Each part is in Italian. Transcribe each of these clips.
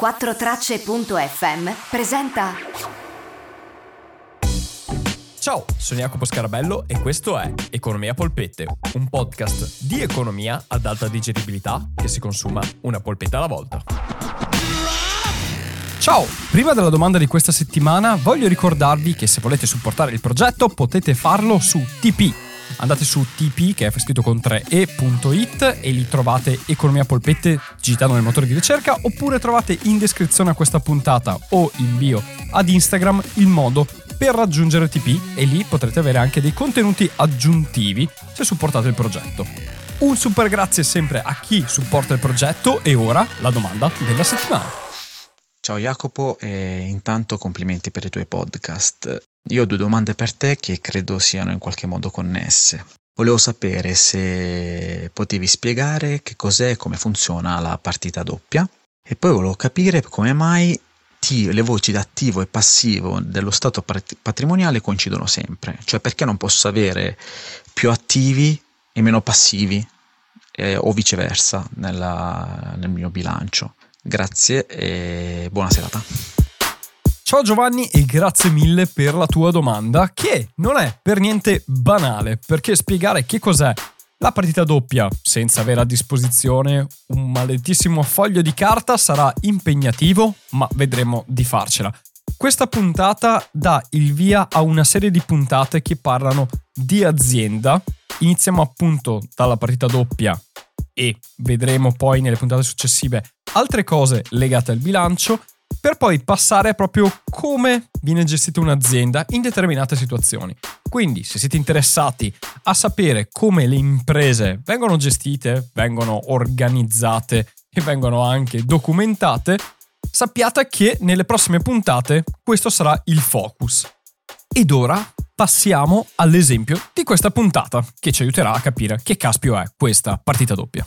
4Tracce.fm presenta. Ciao, sono Jacopo Scarabello e questo è Economia Polpette, un podcast di economia ad alta digeribilità che si consuma una polpetta alla volta. Ciao, prima della domanda di questa settimana voglio ricordarvi che se volete supportare il progetto potete farlo su TP andate su TP che è scritto con 3e.it e lì trovate Economia Polpette digitando nel motore di ricerca oppure trovate in descrizione a questa puntata o in bio ad Instagram il modo per raggiungere TP e lì potrete avere anche dei contenuti aggiuntivi se supportate il progetto. Un super grazie sempre a chi supporta il progetto e ora la domanda della settimana. Ciao Jacopo e intanto complimenti per i tuoi podcast. Io ho due domande per te che credo siano in qualche modo connesse. Volevo sapere se potevi spiegare che cos'è e come funziona la partita doppia e poi volevo capire come mai le voci da attivo e passivo dello stato patrimoniale coincidono sempre, cioè perché non posso avere più attivi e meno passivi eh, o viceversa nella, nel mio bilancio. Grazie e buona serata. Ciao Giovanni e grazie mille per la tua domanda, che non è per niente banale, perché spiegare che cos'è la partita doppia senza avere a disposizione un maledettissimo foglio di carta sarà impegnativo, ma vedremo di farcela. Questa puntata dà il via a una serie di puntate che parlano di azienda. Iniziamo appunto dalla partita doppia e vedremo poi nelle puntate successive altre cose legate al bilancio per poi passare proprio come viene gestita un'azienda in determinate situazioni. Quindi, se siete interessati a sapere come le imprese vengono gestite, vengono organizzate e vengono anche documentate, sappiate che nelle prossime puntate questo sarà il focus. Ed ora passiamo all'esempio di questa puntata che ci aiuterà a capire che caspio è questa partita doppia.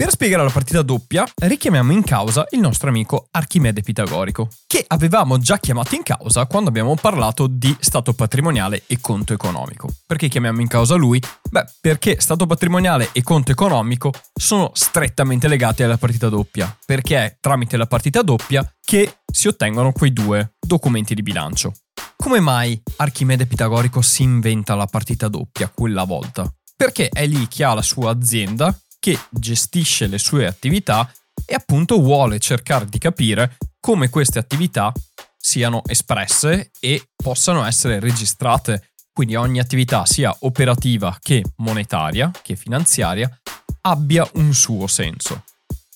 Per spiegare la partita doppia, richiamiamo in causa il nostro amico Archimede Pitagorico, che avevamo già chiamato in causa quando abbiamo parlato di stato patrimoniale e conto economico. Perché chiamiamo in causa lui? Beh, perché stato patrimoniale e conto economico sono strettamente legati alla partita doppia, perché è tramite la partita doppia che si ottengono quei due documenti di bilancio. Come mai Archimede Pitagorico si inventa la partita doppia quella volta? Perché è lì che ha la sua azienda che gestisce le sue attività e appunto vuole cercare di capire come queste attività siano espresse e possano essere registrate. Quindi ogni attività, sia operativa che monetaria, che finanziaria, abbia un suo senso.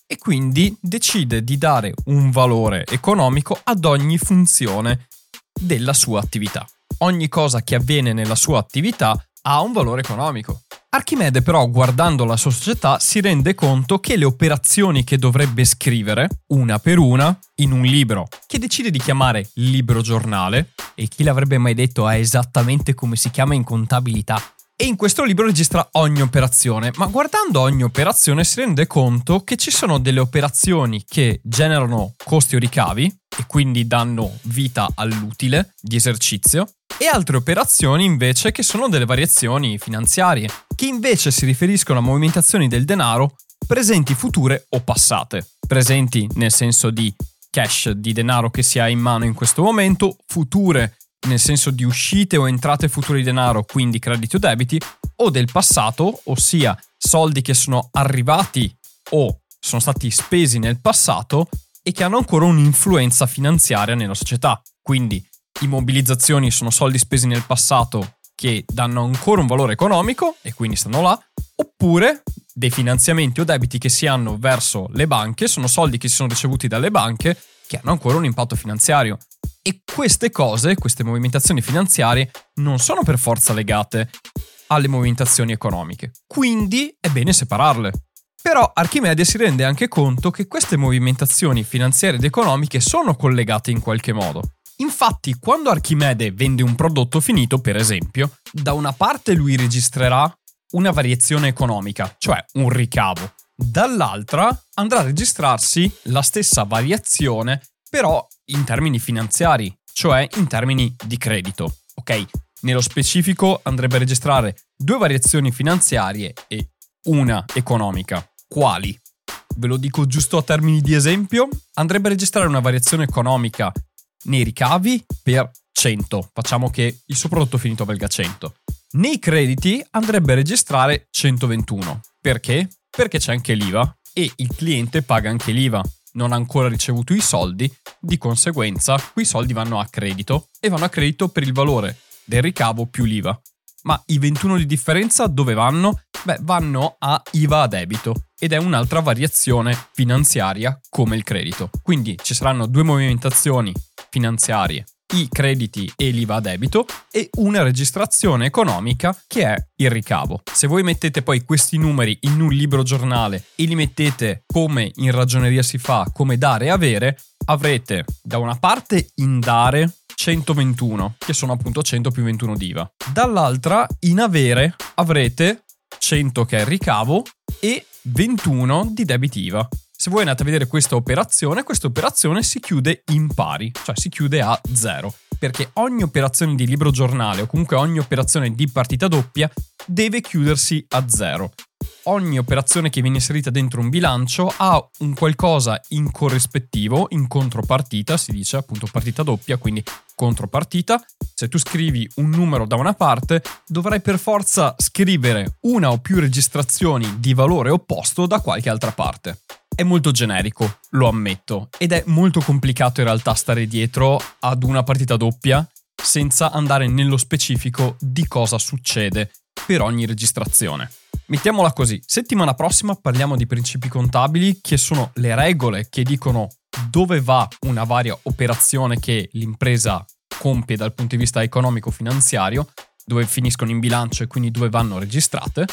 E quindi decide di dare un valore economico ad ogni funzione della sua attività. Ogni cosa che avviene nella sua attività ha un valore economico. Archimede però guardando la sua società si rende conto che le operazioni che dovrebbe scrivere, una per una, in un libro che decide di chiamare libro giornale, e chi l'avrebbe mai detto è esattamente come si chiama in contabilità, e in questo libro registra ogni operazione, ma guardando ogni operazione si rende conto che ci sono delle operazioni che generano costi o ricavi e quindi danno vita all'utile di esercizio e altre operazioni invece che sono delle variazioni finanziarie, che invece si riferiscono a movimentazioni del denaro presenti, future o passate. Presenti nel senso di cash di denaro che si ha in mano in questo momento, future nel senso di uscite o entrate future di denaro, quindi crediti o debiti, o del passato, ossia soldi che sono arrivati o sono stati spesi nel passato e che hanno ancora un'influenza finanziaria nella società. Quindi immobilizzazioni sono soldi spesi nel passato che danno ancora un valore economico e quindi stanno là, oppure dei finanziamenti o debiti che si hanno verso le banche, sono soldi che si sono ricevuti dalle banche che hanno ancora un impatto finanziario. E queste cose, queste movimentazioni finanziarie, non sono per forza legate alle movimentazioni economiche. Quindi è bene separarle. Però Archimede si rende anche conto che queste movimentazioni finanziarie ed economiche sono collegate in qualche modo. Infatti, quando Archimede vende un prodotto finito, per esempio, da una parte lui registrerà una variazione economica, cioè un ricavo, dall'altra andrà a registrarsi la stessa variazione, però in termini finanziari, cioè in termini di credito. Ok? Nello specifico andrebbe a registrare due variazioni finanziarie e una economica. Quali? ve lo dico giusto a termini di esempio, andrebbe a registrare una variazione economica nei ricavi per 100, facciamo che il suo prodotto finito valga 100. Nei crediti andrebbe a registrare 121. Perché? Perché c'è anche l'IVA e il cliente paga anche l'IVA. Non ha ancora ricevuto i soldi, di conseguenza quei soldi vanno a credito e vanno a credito per il valore del ricavo più l'IVA. Ma i 21 di differenza dove vanno? Beh, vanno a IVA a debito ed è un'altra variazione finanziaria come il credito. Quindi ci saranno due movimentazioni finanziarie i crediti e l'IVA a debito e una registrazione economica che è il ricavo. Se voi mettete poi questi numeri in un libro giornale e li mettete come in ragioneria si fa, come dare e avere, avrete da una parte in dare 121, che sono appunto 100 più 21 di IVA. Dall'altra in avere avrete 100 che è il ricavo e 21 di debiti IVA. Se voi andate a vedere questa operazione, questa operazione si chiude in pari, cioè si chiude a zero, perché ogni operazione di libro giornale o comunque ogni operazione di partita doppia deve chiudersi a zero. Ogni operazione che viene inserita dentro un bilancio ha un qualcosa in corrispettivo, in contropartita, si dice appunto partita doppia, quindi contropartita. Se tu scrivi un numero da una parte, dovrai per forza scrivere una o più registrazioni di valore opposto da qualche altra parte. È molto generico, lo ammetto, ed è molto complicato in realtà stare dietro ad una partita doppia senza andare nello specifico di cosa succede per ogni registrazione. Mettiamola così, settimana prossima parliamo di principi contabili che sono le regole che dicono dove va una varia operazione che l'impresa compie dal punto di vista economico-finanziario, dove finiscono in bilancio e quindi dove vanno registrate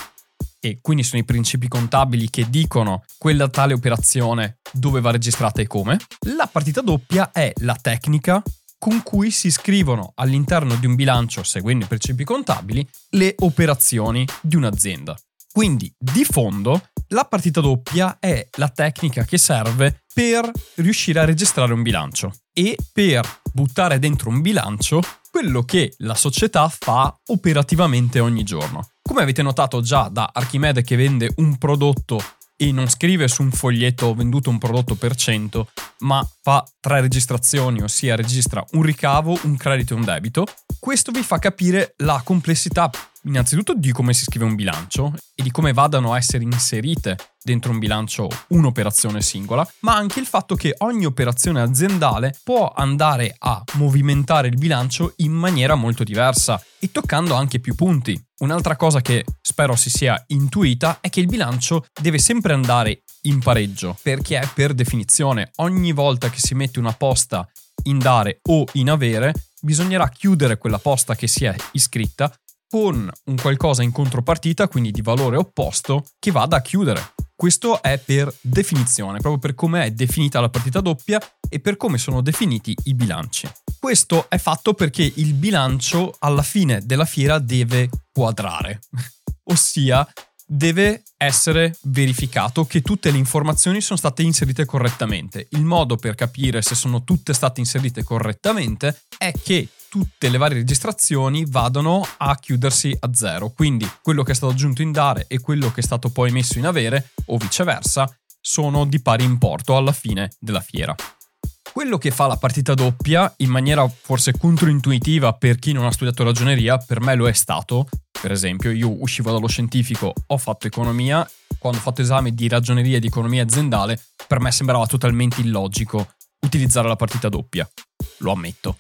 e quindi sono i principi contabili che dicono quella tale operazione dove va registrata e come. La partita doppia è la tecnica con cui si scrivono all'interno di un bilancio, seguendo i principi contabili, le operazioni di un'azienda. Quindi, di fondo, la partita doppia è la tecnica che serve per riuscire a registrare un bilancio e per buttare dentro un bilancio quello che la società fa operativamente ogni giorno. Come avete notato già da Archimede che vende un prodotto e non scrive su un foglietto venduto un prodotto per cento, ma fa tre registrazioni, ossia registra un ricavo, un credito e un debito, questo vi fa capire la complessità innanzitutto di come si scrive un bilancio e di come vadano a essere inserite dentro un bilancio un'operazione singola, ma anche il fatto che ogni operazione aziendale può andare a movimentare il bilancio in maniera molto diversa e toccando anche più punti. Un'altra cosa che spero si sia intuita è che il bilancio deve sempre andare in pareggio, perché è per definizione ogni volta che si mette una posta in dare o in avere, bisognerà chiudere quella posta che si è iscritta con un qualcosa in contropartita, quindi di valore opposto, che vada a chiudere. Questo è per definizione, proprio per come è definita la partita doppia e per come sono definiti i bilanci. Questo è fatto perché il bilancio alla fine della fiera deve quadrare, ossia deve essere verificato che tutte le informazioni sono state inserite correttamente. Il modo per capire se sono tutte state inserite correttamente è che tutte le varie registrazioni vadano a chiudersi a zero. Quindi quello che è stato aggiunto in dare e quello che è stato poi messo in avere, o viceversa, sono di pari importo alla fine della fiera. Quello che fa la partita doppia, in maniera forse controintuitiva per chi non ha studiato ragioneria, per me lo è stato, per esempio, io uscivo dallo scientifico, ho fatto economia, quando ho fatto esami di ragioneria e di economia aziendale, per me sembrava totalmente illogico utilizzare la partita doppia. Lo ammetto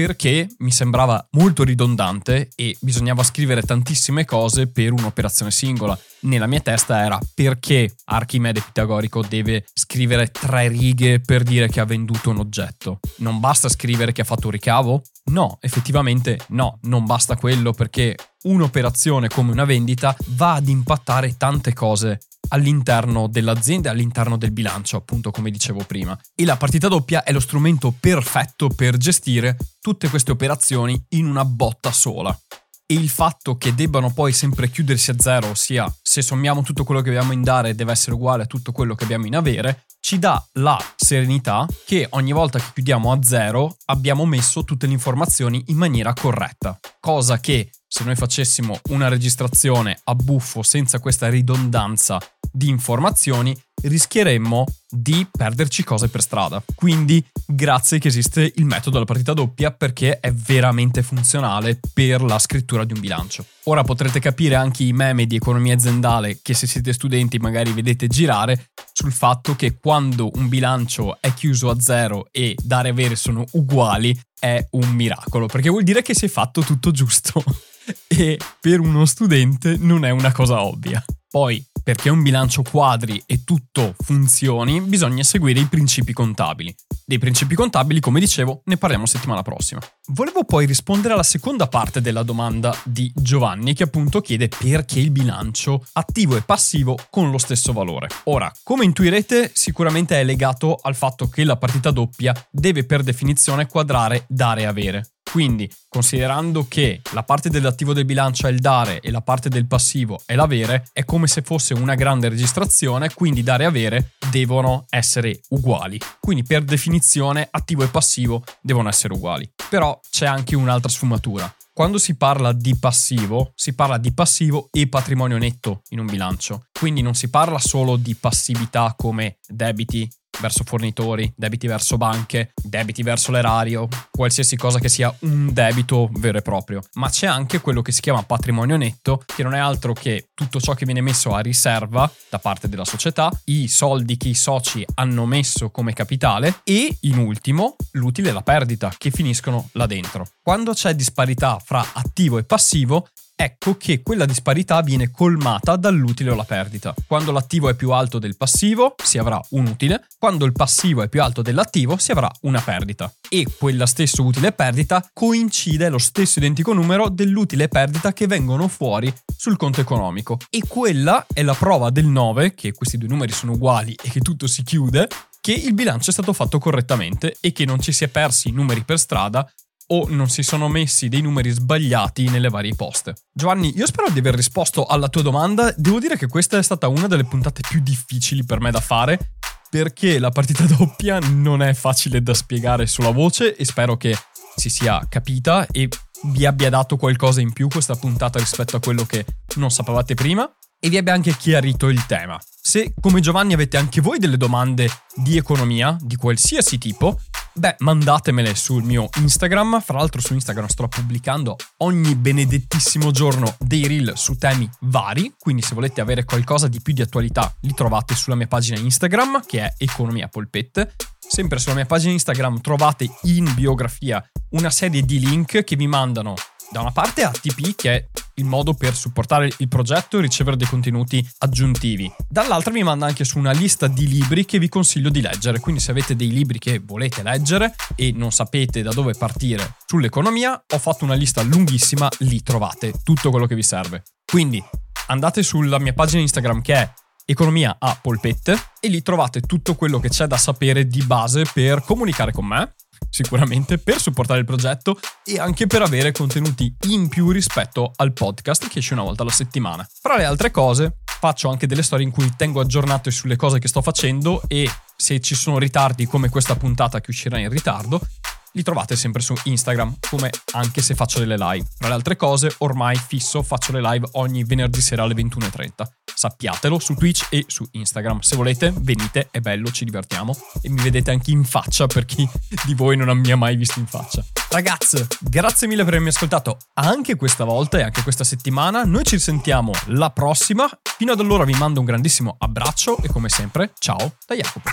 perché mi sembrava molto ridondante e bisognava scrivere tantissime cose per un'operazione singola. Nella mia testa era perché Archimede Pitagorico deve scrivere tre righe per dire che ha venduto un oggetto. Non basta scrivere che ha fatto un ricavo? No, effettivamente no, non basta quello perché un'operazione come una vendita va ad impattare tante cose all'interno dell'azienda e all'interno del bilancio, appunto come dicevo prima. E la partita doppia è lo strumento perfetto per gestire tutte queste operazioni in una botta sola. E il fatto che debbano poi sempre chiudersi a zero, ossia se sommiamo tutto quello che abbiamo in dare deve essere uguale a tutto quello che abbiamo in avere, ci dà la serenità che ogni volta che chiudiamo a zero abbiamo messo tutte le informazioni in maniera corretta, cosa che se noi facessimo una registrazione a buffo senza questa ridondanza di informazioni rischieremmo di perderci cose per strada. Quindi grazie che esiste il metodo della partita doppia perché è veramente funzionale per la scrittura di un bilancio. Ora potrete capire anche i meme di economia aziendale che se siete studenti magari vedete girare sul fatto che quando un bilancio è chiuso a zero e dare e avere sono uguali è un miracolo perché vuol dire che si è fatto tutto giusto e per uno studente non è una cosa ovvia. Poi, perché un bilancio quadri e tutto funzioni, bisogna seguire i principi contabili. Dei principi contabili, come dicevo, ne parliamo settimana prossima. Volevo poi rispondere alla seconda parte della domanda di Giovanni, che appunto chiede perché il bilancio attivo e passivo con lo stesso valore. Ora, come intuirete, sicuramente è legato al fatto che la partita doppia deve per definizione quadrare dare e avere. Quindi, considerando che la parte dell'attivo del bilancio è il dare e la parte del passivo è l'avere, è come se fosse una grande registrazione, quindi dare e avere devono essere uguali. Quindi, per definizione, attivo e passivo devono essere uguali. Però c'è anche un'altra sfumatura. Quando si parla di passivo, si parla di passivo e patrimonio netto in un bilancio. Quindi non si parla solo di passività come debiti, verso fornitori, debiti verso banche, debiti verso l'erario, qualsiasi cosa che sia un debito vero e proprio. Ma c'è anche quello che si chiama patrimonio netto, che non è altro che tutto ciò che viene messo a riserva da parte della società, i soldi che i soci hanno messo come capitale e, in ultimo, l'utile e la perdita che finiscono là dentro. Quando c'è disparità fra attivo e passivo, ecco che quella disparità viene colmata dall'utile o la perdita. Quando l'attivo è più alto del passivo si avrà un utile, quando il passivo è più alto dell'attivo si avrà una perdita. E quella stesso utile e perdita coincide lo stesso identico numero dell'utile e perdita che vengono fuori sul conto economico. E quella è la prova del 9, che questi due numeri sono uguali e che tutto si chiude, che il bilancio è stato fatto correttamente e che non ci si è persi i numeri per strada o non si sono messi dei numeri sbagliati nelle varie poste. Giovanni, io spero di aver risposto alla tua domanda. Devo dire che questa è stata una delle puntate più difficili per me da fare perché la partita doppia non è facile da spiegare sulla voce e spero che si sia capita e vi abbia dato qualcosa in più questa puntata rispetto a quello che non sapevate prima e vi abbia anche chiarito il tema. Se come Giovanni avete anche voi delle domande di economia, di qualsiasi tipo, beh, mandatemele sul mio Instagram. Fra l'altro su Instagram sto pubblicando ogni benedettissimo giorno dei reel su temi vari, quindi se volete avere qualcosa di più di attualità li trovate sulla mia pagina Instagram che è Economia Polpette. Sempre sulla mia pagina Instagram trovate in biografia una serie di link che vi mandano da una parte ATP, che è il modo per supportare il progetto e ricevere dei contenuti aggiuntivi. Dall'altra vi manda anche su una lista di libri che vi consiglio di leggere, quindi se avete dei libri che volete leggere e non sapete da dove partire sull'economia, ho fatto una lista lunghissima, lì trovate tutto quello che vi serve. Quindi andate sulla mia pagina Instagram che è Economia a polpette e lì trovate tutto quello che c'è da sapere di base per comunicare con me sicuramente per supportare il progetto e anche per avere contenuti in più rispetto al podcast che esce una volta alla settimana. Fra le altre cose, faccio anche delle storie in cui tengo aggiornato sulle cose che sto facendo e se ci sono ritardi come questa puntata che uscirà in ritardo, li trovate sempre su Instagram, come anche se faccio delle live. Tra le altre cose, ormai fisso, faccio le live ogni venerdì sera alle 21.30. Sappiatelo su Twitch e su Instagram. Se volete, venite, è bello, ci divertiamo e mi vedete anche in faccia per chi di voi non mi ha mai visto in faccia. Ragazzi, grazie mille per avermi ascoltato anche questa volta e anche questa settimana. Noi ci sentiamo la prossima. Fino ad allora vi mando un grandissimo abbraccio e come sempre, ciao da Jacopo.